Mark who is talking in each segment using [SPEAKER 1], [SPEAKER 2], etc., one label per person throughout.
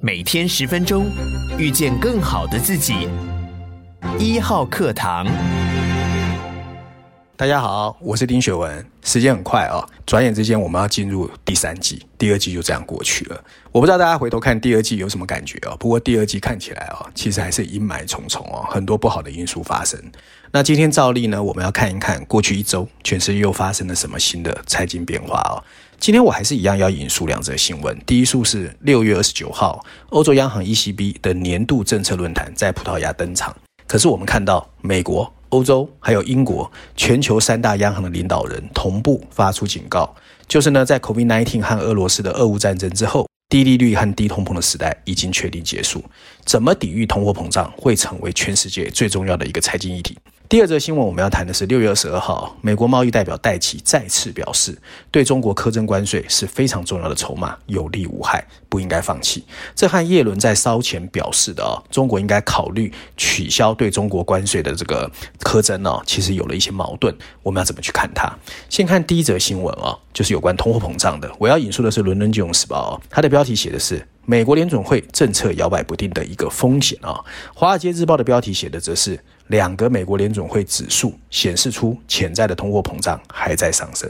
[SPEAKER 1] 每天十分钟，遇见更好的自己。一号课堂，
[SPEAKER 2] 大家好，我是丁雪文。时间很快啊、哦，转眼之间我们要进入第三季，第二季就这样过去了。我不知道大家回头看第二季有什么感觉哦。不过第二季看起来哦，其实还是阴霾重重哦，很多不好的因素发生。那今天照例呢，我们要看一看过去一周全世界又发生了什么新的财经变化哦。今天我还是一样要引述两则新闻。第一则是六月二十九号，欧洲央行 ECB 的年度政策论坛在葡萄牙登场。可是我们看到美国、欧洲还有英国全球三大央行的领导人同步发出警告，就是呢，在 COVID-19 和俄罗斯的俄乌战争之后，低利率和低通膨的时代已经确定结束。怎么抵御通货膨胀会成为全世界最重要的一个财经议题。第二则新闻，我们要谈的是六月二十二号，美国贸易代表戴琪再次表示，对中国苛征关税是非常重要的筹码，有利无害，不应该放弃。这和叶伦在烧前表示的哦，中国应该考虑取消对中国关税的这个苛征哦，其实有了一些矛盾。我们要怎么去看它？先看第一则新闻哦，就是有关通货膨胀的。我要引述的是《伦敦金融时报》哦，它的标题写的是。美国联准会政策摇摆不定的一个风险啊，《华尔街日报》的标题写的则是两个美国联准会指数显示出潜在的通货膨胀还在上升。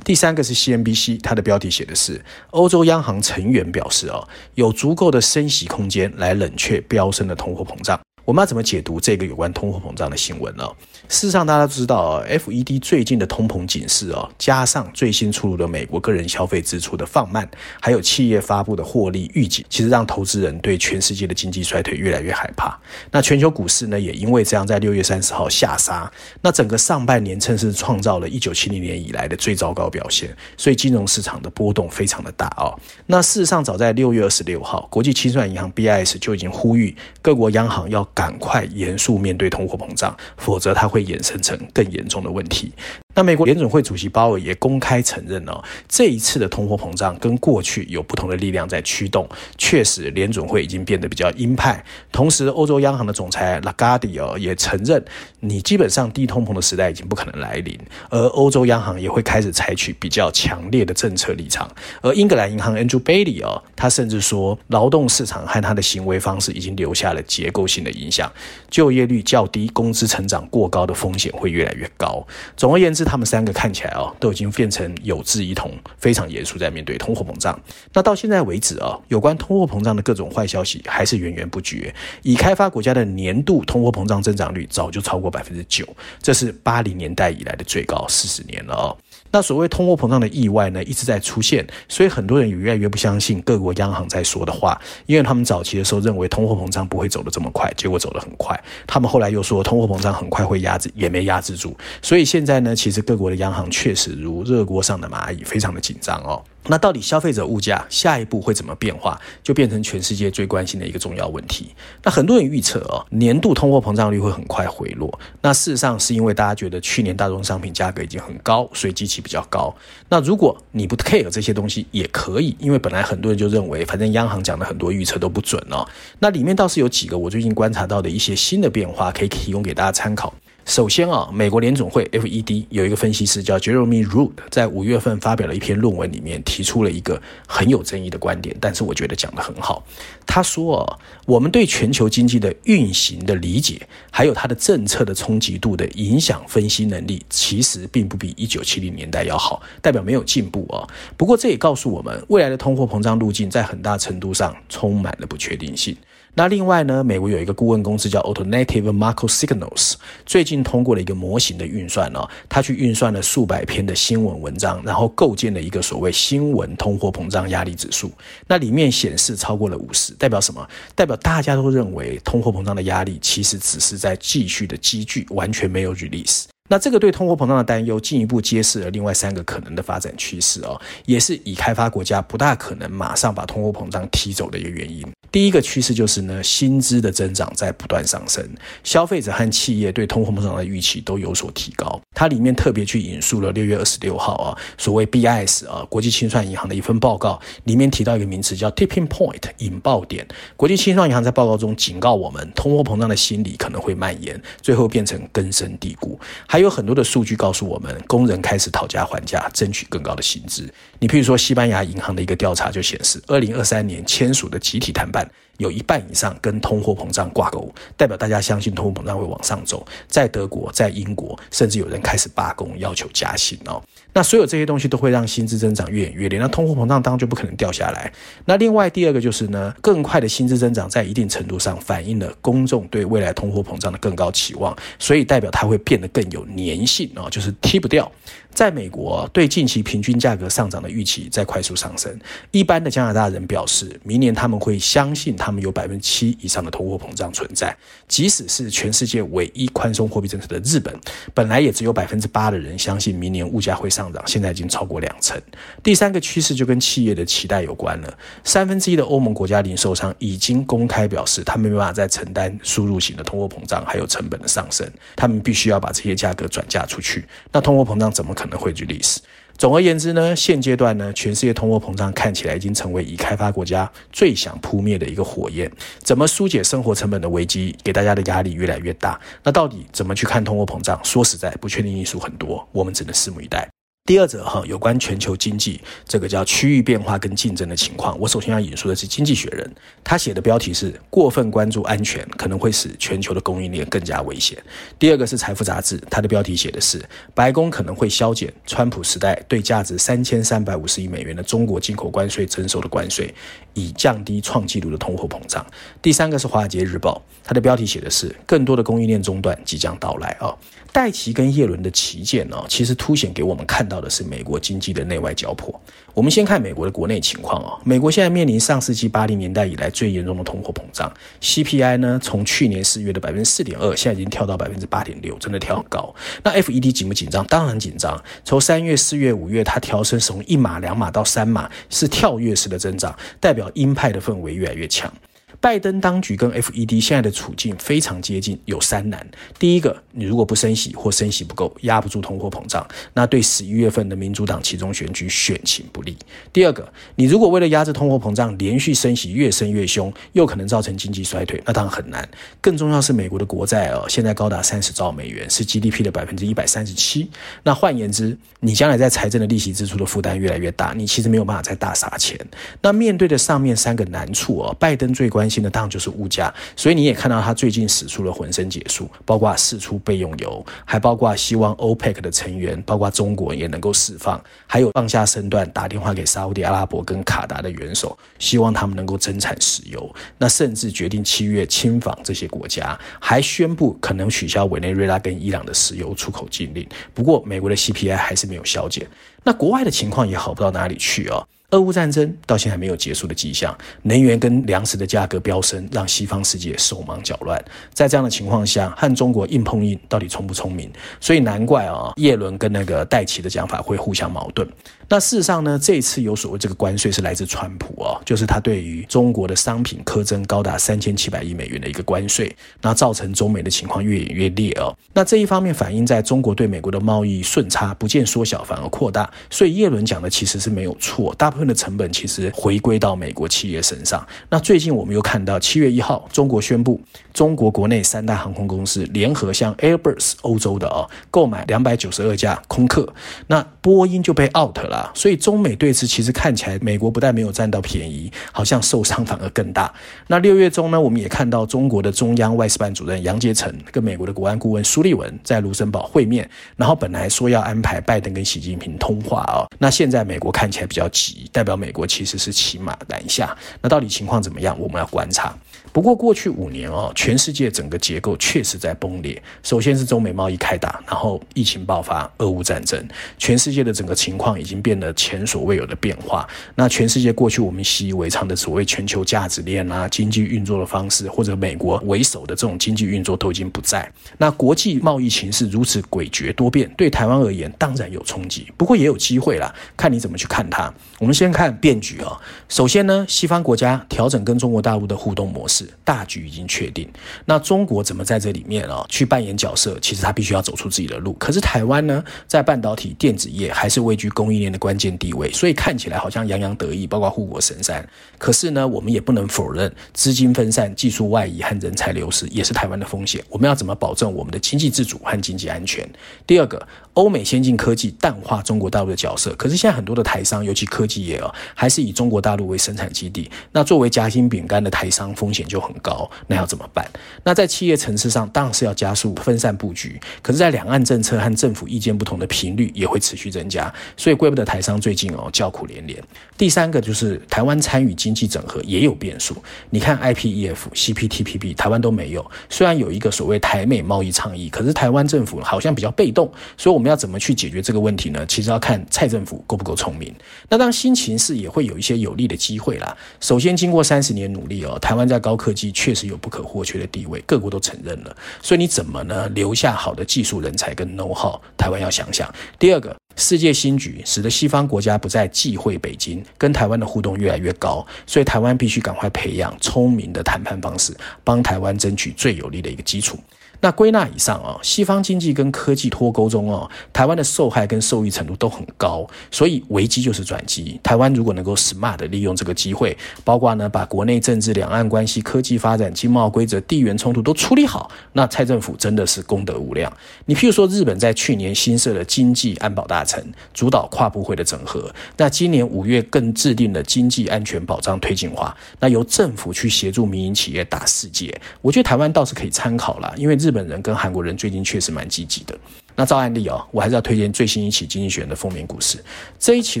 [SPEAKER 2] 第三个是 CNBC，它的标题写的是欧洲央行成员表示啊，有足够的升息空间来冷却飙升的通货膨胀。我们要怎么解读这个有关通货膨胀的新闻呢？事实上，大家都知道，FED 最近的通膨警示哦，加上最新出炉的美国个人消费支出的放慢，还有企业发布的获利预警，其实让投资人对全世界的经济衰退越来越害怕。那全球股市呢，也因为这样，在六月三十号下杀。那整个上半年趁势创造了一九七零年以来的最糟糕表现，所以金融市场的波动非常的大哦。那事实上，早在六月二十六号，国际清算银行 BIS 就已经呼吁各国央行要赶快严肃面对通货膨胀，否则它会。衍生成更严重的问题。那美国联准会主席鲍尔也公开承认哦，这一次的通货膨胀跟过去有不同的力量在驱动。确实，联准会已经变得比较鹰派。同时，欧洲央行的总裁拉加迪哦也承认，你基本上低通膨的时代已经不可能来临，而欧洲央行也会开始采取比较强烈的政策立场。而英格兰银行 Andrew Bailey 哦，他甚至说，劳动市场和他的行为方式已经留下了结构性的影响，就业率较低，工资成长过高的风险会越来越高。总而言之，他们三个看起来哦，都已经变成有志一同，非常严肃在面对通货膨胀。那到现在为止啊，有关通货膨胀的各种坏消息还是源源不绝。已开发国家的年度通货膨胀增长率早就超过百分之九，这是八零年代以来的最高，四十年了哦。那所谓通货膨胀的意外呢，一直在出现，所以很多人也越来越不相信各国央行在说的话，因为他们早期的时候认为通货膨胀不会走得这么快，结果走得很快。他们后来又说通货膨胀很快会压制，也没压制住。所以现在呢，其实各国的央行确实如热锅上的蚂蚁，非常的紧张哦。那到底消费者物价下一步会怎么变化，就变成全世界最关心的一个重要问题。那很多人预测哦，年度通货膨胀率会很快回落。那事实上是因为大家觉得去年大宗商品价格已经很高，所以基期比较高。那如果你不 care 这些东西也可以，因为本来很多人就认为，反正央行讲的很多预测都不准哦。那里面倒是有几个我最近观察到的一些新的变化，可以提供给大家参考。首先啊，美国联总会 FED 有一个分析师叫 Jeremy Root，在五月份发表了一篇论文，里面提出了一个很有争议的观点，但是我觉得讲得很好。他说啊，我们对全球经济的运行的理解，还有它的政策的冲击度的影响分析能力，其实并不比一九七零年代要好，代表没有进步啊。不过这也告诉我们，未来的通货膨胀路径在很大程度上充满了不确定性。那另外呢，美国有一个顾问公司叫 Alternative Macro Signals，最近通过了一个模型的运算哦，它去运算了数百篇的新闻文章，然后构建了一个所谓新闻通货膨胀压力指数。那里面显示超过了五十，代表什么？代表大家都认为通货膨胀的压力其实只是在继续的积聚，完全没有 release。那这个对通货膨胀的担忧，进一步揭示了另外三个可能的发展趋势哦，也是已开发国家不大可能马上把通货膨胀踢走的一个原因。第一个趋势就是呢，薪资的增长在不断上升，消费者和企业对通货膨胀的预期都有所提高。它里面特别去引述了六月二十六号啊，所谓 BIS 啊，国际清算银行的一份报告，里面提到一个名词叫 tipping point 引爆点。国际清算银行在报告中警告我们，通货膨胀的心理可能会蔓延，最后变成根深蒂固。还有很多的数据告诉我们，工人开始讨价还价，争取更高的薪资。你譬如说，西班牙银行的一个调查就显示，二零二三年签署的集体谈判。有一半以上跟通货膨胀挂钩，代表大家相信通货膨胀会往上走。在德国，在英国，甚至有人开始罢工，要求加薪哦。那所有这些东西都会让薪资增长越演越烈，那通货膨胀当然就不可能掉下来。那另外第二个就是呢，更快的薪资增长在一定程度上反映了公众对未来通货膨胀的更高期望，所以代表它会变得更有粘性哦，就是踢不掉。在美国，对近期平均价格上涨的预期在快速上升。一般的加拿大人表示，明年他们会相信他们有百分之七以上的通货膨胀存在。即使是全世界唯一宽松货币政策的日本，本来也只有百分之八的人相信明年物价会上涨，现在已经超过两成。第三个趋势就跟企业的期待有关了。三分之一的欧盟国家零售商已经公开表示，他们没办法再承担输入型的通货膨胀还有成本的上升，他们必须要把这些价格转嫁出去。那通货膨胀怎么可能能汇聚历史。总而言之呢，现阶段呢，全世界通货膨胀看起来已经成为已开发国家最想扑灭的一个火焰。怎么疏解生活成本的危机，给大家的压力越来越大。那到底怎么去看通货膨胀？说实在，不确定因素很多，我们只能拭目以待。第二则哈，有关全球经济这个叫区域变化跟竞争的情况，我首先要引述的是《经济学人》，他写的标题是“过分关注安全可能会使全球的供应链更加危险”。第二个是《财富杂志》，它的标题写的是“白宫可能会削减川普时代对价值三千三百五十亿美元的中国进口关税征收的关税，以降低创纪录的通货膨胀”。第三个是《华尔街日报》，它的标题写的是“更多的供应链中断即将到来”啊。戴琪跟叶伦的旗舰呢，其实凸显给我们看到的是美国经济的内外交迫。我们先看美国的国内情况啊，美国现在面临上世纪八零年代以来最严重的通货膨胀，CPI 呢从去年四月的百分之四点二，现在已经跳到百分之八点六，真的跳很高。那 FED 紧不紧张？当然紧张。从三月、四月、五月，它调升从一码、两码到三码，是跳跃式的增长，代表鹰派的氛围越来越强。拜登当局跟 FED 现在的处境非常接近，有三难。第一个，你如果不升息或升息不够，压不住通货膨胀，那对十一月份的民主党其中选举选情不利。第二个，你如果为了压制通货膨胀，连续升息越升越凶，又可能造成经济衰退，那当然很难。更重要是美国的国债哦，现在高达三十兆美元，是 GDP 的百分之一百三十七。那换言之，你将来在财政的利息支出的负担越来越大，你其实没有办法再大撒钱。那面对的上面三个难处哦，拜登最关心的当然就是物价，所以你也看到他最近使出了浑身解数，包括释出备用油，还包括希望 OPEC 的成员，包括中国也能够释放，还有放下身段打电话给沙乌地阿拉伯跟卡达的元首，希望他们能够增产石油。那甚至决定七月亲访这些国家，还宣布可能取消委内瑞拉跟伊朗的石油出口禁令。不过美国的 CPI 还是没有消减，那国外的情况也好不到哪里去哦。俄乌战争到现在还没有结束的迹象，能源跟粮食的价格飙升，让西方世界手忙脚乱。在这样的情况下，和中国硬碰硬，到底聪不聪明？所以难怪啊，叶伦跟那个戴奇的讲法会互相矛盾。那事实上呢，这一次有所谓这个关税是来自川普哦，就是他对于中国的商品苛征高达三千七百亿美元的一个关税，那造成中美的情况越演越烈哦。那这一方面反映在中国对美国的贸易顺差不见缩小，反而扩大。所以叶伦讲的其实是没有错，大部的成本其实回归到美国企业身上。那最近我们又看到七月一号，中国宣布中国国内三大航空公司联合向 Airbus 欧洲的哦购买两百九十二架空客，那波音就被 out 了。所以中美对峙，其实看起来美国不但没有占到便宜，好像受伤反而更大。那六月中呢，我们也看到中国的中央外事办主任杨洁篪跟美国的国安顾问苏利文在卢森堡会面，然后本来说要安排拜登跟习近平通话啊，那现在美国看起来比较急，代表美国其实是骑马南下。那到底情况怎么样？我们要观察。不过过去五年哦，全世界整个结构确实在崩裂。首先是中美贸易开打，然后疫情爆发，俄乌战争，全世界的整个情况已经变得前所未有的变化。那全世界过去我们习以为常的所谓全球价值链啊，经济运作的方式，或者美国为首的这种经济运作都已经不在。那国际贸易情势如此诡谲多变，对台湾而言当然有冲击，不过也有机会啦，看你怎么去看它。我们先看变局哦。首先呢，西方国家调整跟中国大陆的互动模式。大局已经确定，那中国怎么在这里面啊、去扮演角色？其实他必须要走出自己的路。可是台湾呢，在半导体电子业还是位居供应链的关键地位，所以看起来好像洋洋得意，包括护国神山。可是呢，我们也不能否认资金分散、技术外移和人才流失也是台湾的风险。我们要怎么保证我们的经济自主和经济安全？第二个，欧美先进科技淡化中国大陆的角色，可是现在很多的台商，尤其科技业哦，还是以中国大陆为生产基地。那作为夹心饼干的台商，风险就很高。那要怎么办？那在企业层次上，当然是要加速分散布局。可是，在两岸政策和政府意见不同的频率也会持续增加，所以怪不得台商最近哦叫苦连连。第三个就是台湾参与经济整合也有变数。你看 IPEF、CPTPP，台湾都没有。虽然有一个所谓台美贸易倡议，可是台湾政府好像比较被动。所以我们要怎么去解决这个问题呢？其实要看蔡政府够不够聪明。那当新情势也会有一些有利的机会啦。首先，经过三十年努力哦，台湾在高科技确实有不可或缺的地位，各国都承认了。所以你怎么呢？留下好的技术人才跟 know how，台湾要想想。第二个，世界新局使得西方国家不再忌讳北京，跟台湾的互动越来越高，所以台湾必须赶快培养聪明的谈判方式，帮台湾争取最有利的一个基础。那归纳以上啊，西方经济跟科技脱钩中哦，台湾的受害跟受益程度都很高，所以危机就是转机。台湾如果能够 smart 的利用这个机会，包括呢把国内政治、两岸关系、科技发展、经贸规则、地缘冲突都处理好，那蔡政府真的是功德无量。你譬如说，日本在去年新设了经济安保大臣，主导跨部会的整合。那今年五月更制定了经济安全保障推进化，那由政府去协助民营企业打世界。我觉得台湾倒是可以参考啦，因为日日本人跟韩国人最近确实蛮积极的。那照案例哦，我还是要推荐最新一期《经济学人》的封面故事。这一期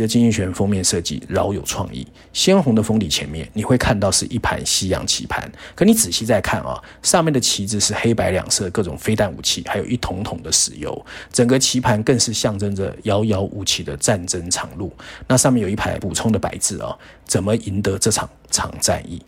[SPEAKER 2] 的《经济学人》封面设计饶有创意，鲜红的封底前面你会看到是一盘西洋棋盘，可你仔细再看啊、上面的棋子是黑白两色各种飞弹武器，还有一桶桶的石油，整个棋盘更是象征着遥遥无期的战争长路。那上面有一排补充的白字哦，怎么赢得这场场战役？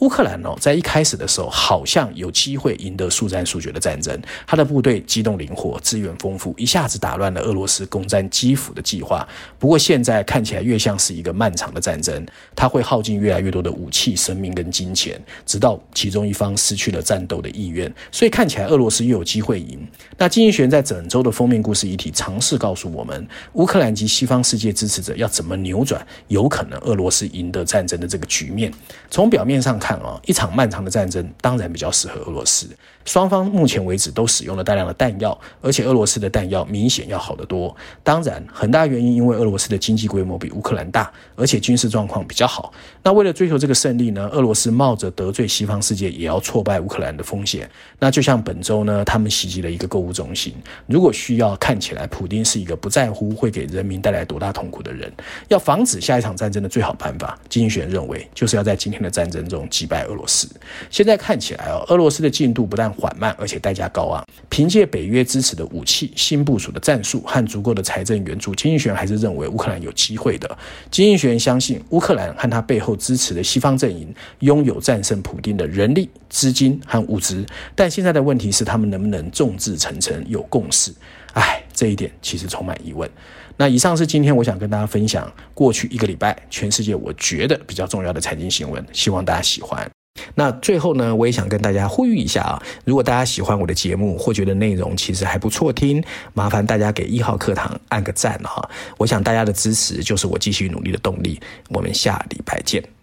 [SPEAKER 2] 乌克兰哦，在一开始的时候好像有机会赢得速战速决的战争，他的部队机动灵活，资源丰富，一下子打乱了俄罗斯攻占基辅的计划。不过现在看起来越像是一个漫长的战争，他会耗尽越来越多的武器、生命跟金钱，直到其中一方失去了战斗的意愿。所以看起来俄罗斯又有机会赢。那经济学在整周的封面故事议题尝试告诉我们，乌克兰及西方世界支持者要怎么扭转有可能俄罗斯赢得战争的这个局面。从表面上看。啊，一场漫长的战争当然比较适合俄罗斯。双方目前为止都使用了大量的弹药，而且俄罗斯的弹药明显要好得多。当然，很大原因因为俄罗斯的经济规模比乌克兰大，而且军事状况比较好。那为了追求这个胜利呢，俄罗斯冒着得罪西方世界也要挫败乌克兰的风险。那就像本周呢，他们袭击了一个购物中心。如果需要看起来普丁是一个不在乎会给人民带来多大痛苦的人，要防止下一场战争的最好办法，经济学人认为就是要在今天的战争中击败俄罗斯。现在看起来哦，俄罗斯的进度不但缓慢，而且代价高昂。凭借北约支持的武器、新部署的战术和足够的财政援助，经济学还是认为乌克兰有机会的。经济学人相信，乌克兰和他背后支持的西方阵营拥有战胜普丁的人力、资金和物资。但现在的问题是，他们能不能众志成城、有共识？唉，这一点其实充满疑问。那以上是今天我想跟大家分享过去一个礼拜全世界我觉得比较重要的财经新闻，希望大家喜欢。那最后呢，我也想跟大家呼吁一下啊，如果大家喜欢我的节目或觉得内容其实还不错听，麻烦大家给一号课堂按个赞哈。我想大家的支持就是我继续努力的动力。我们下礼拜见。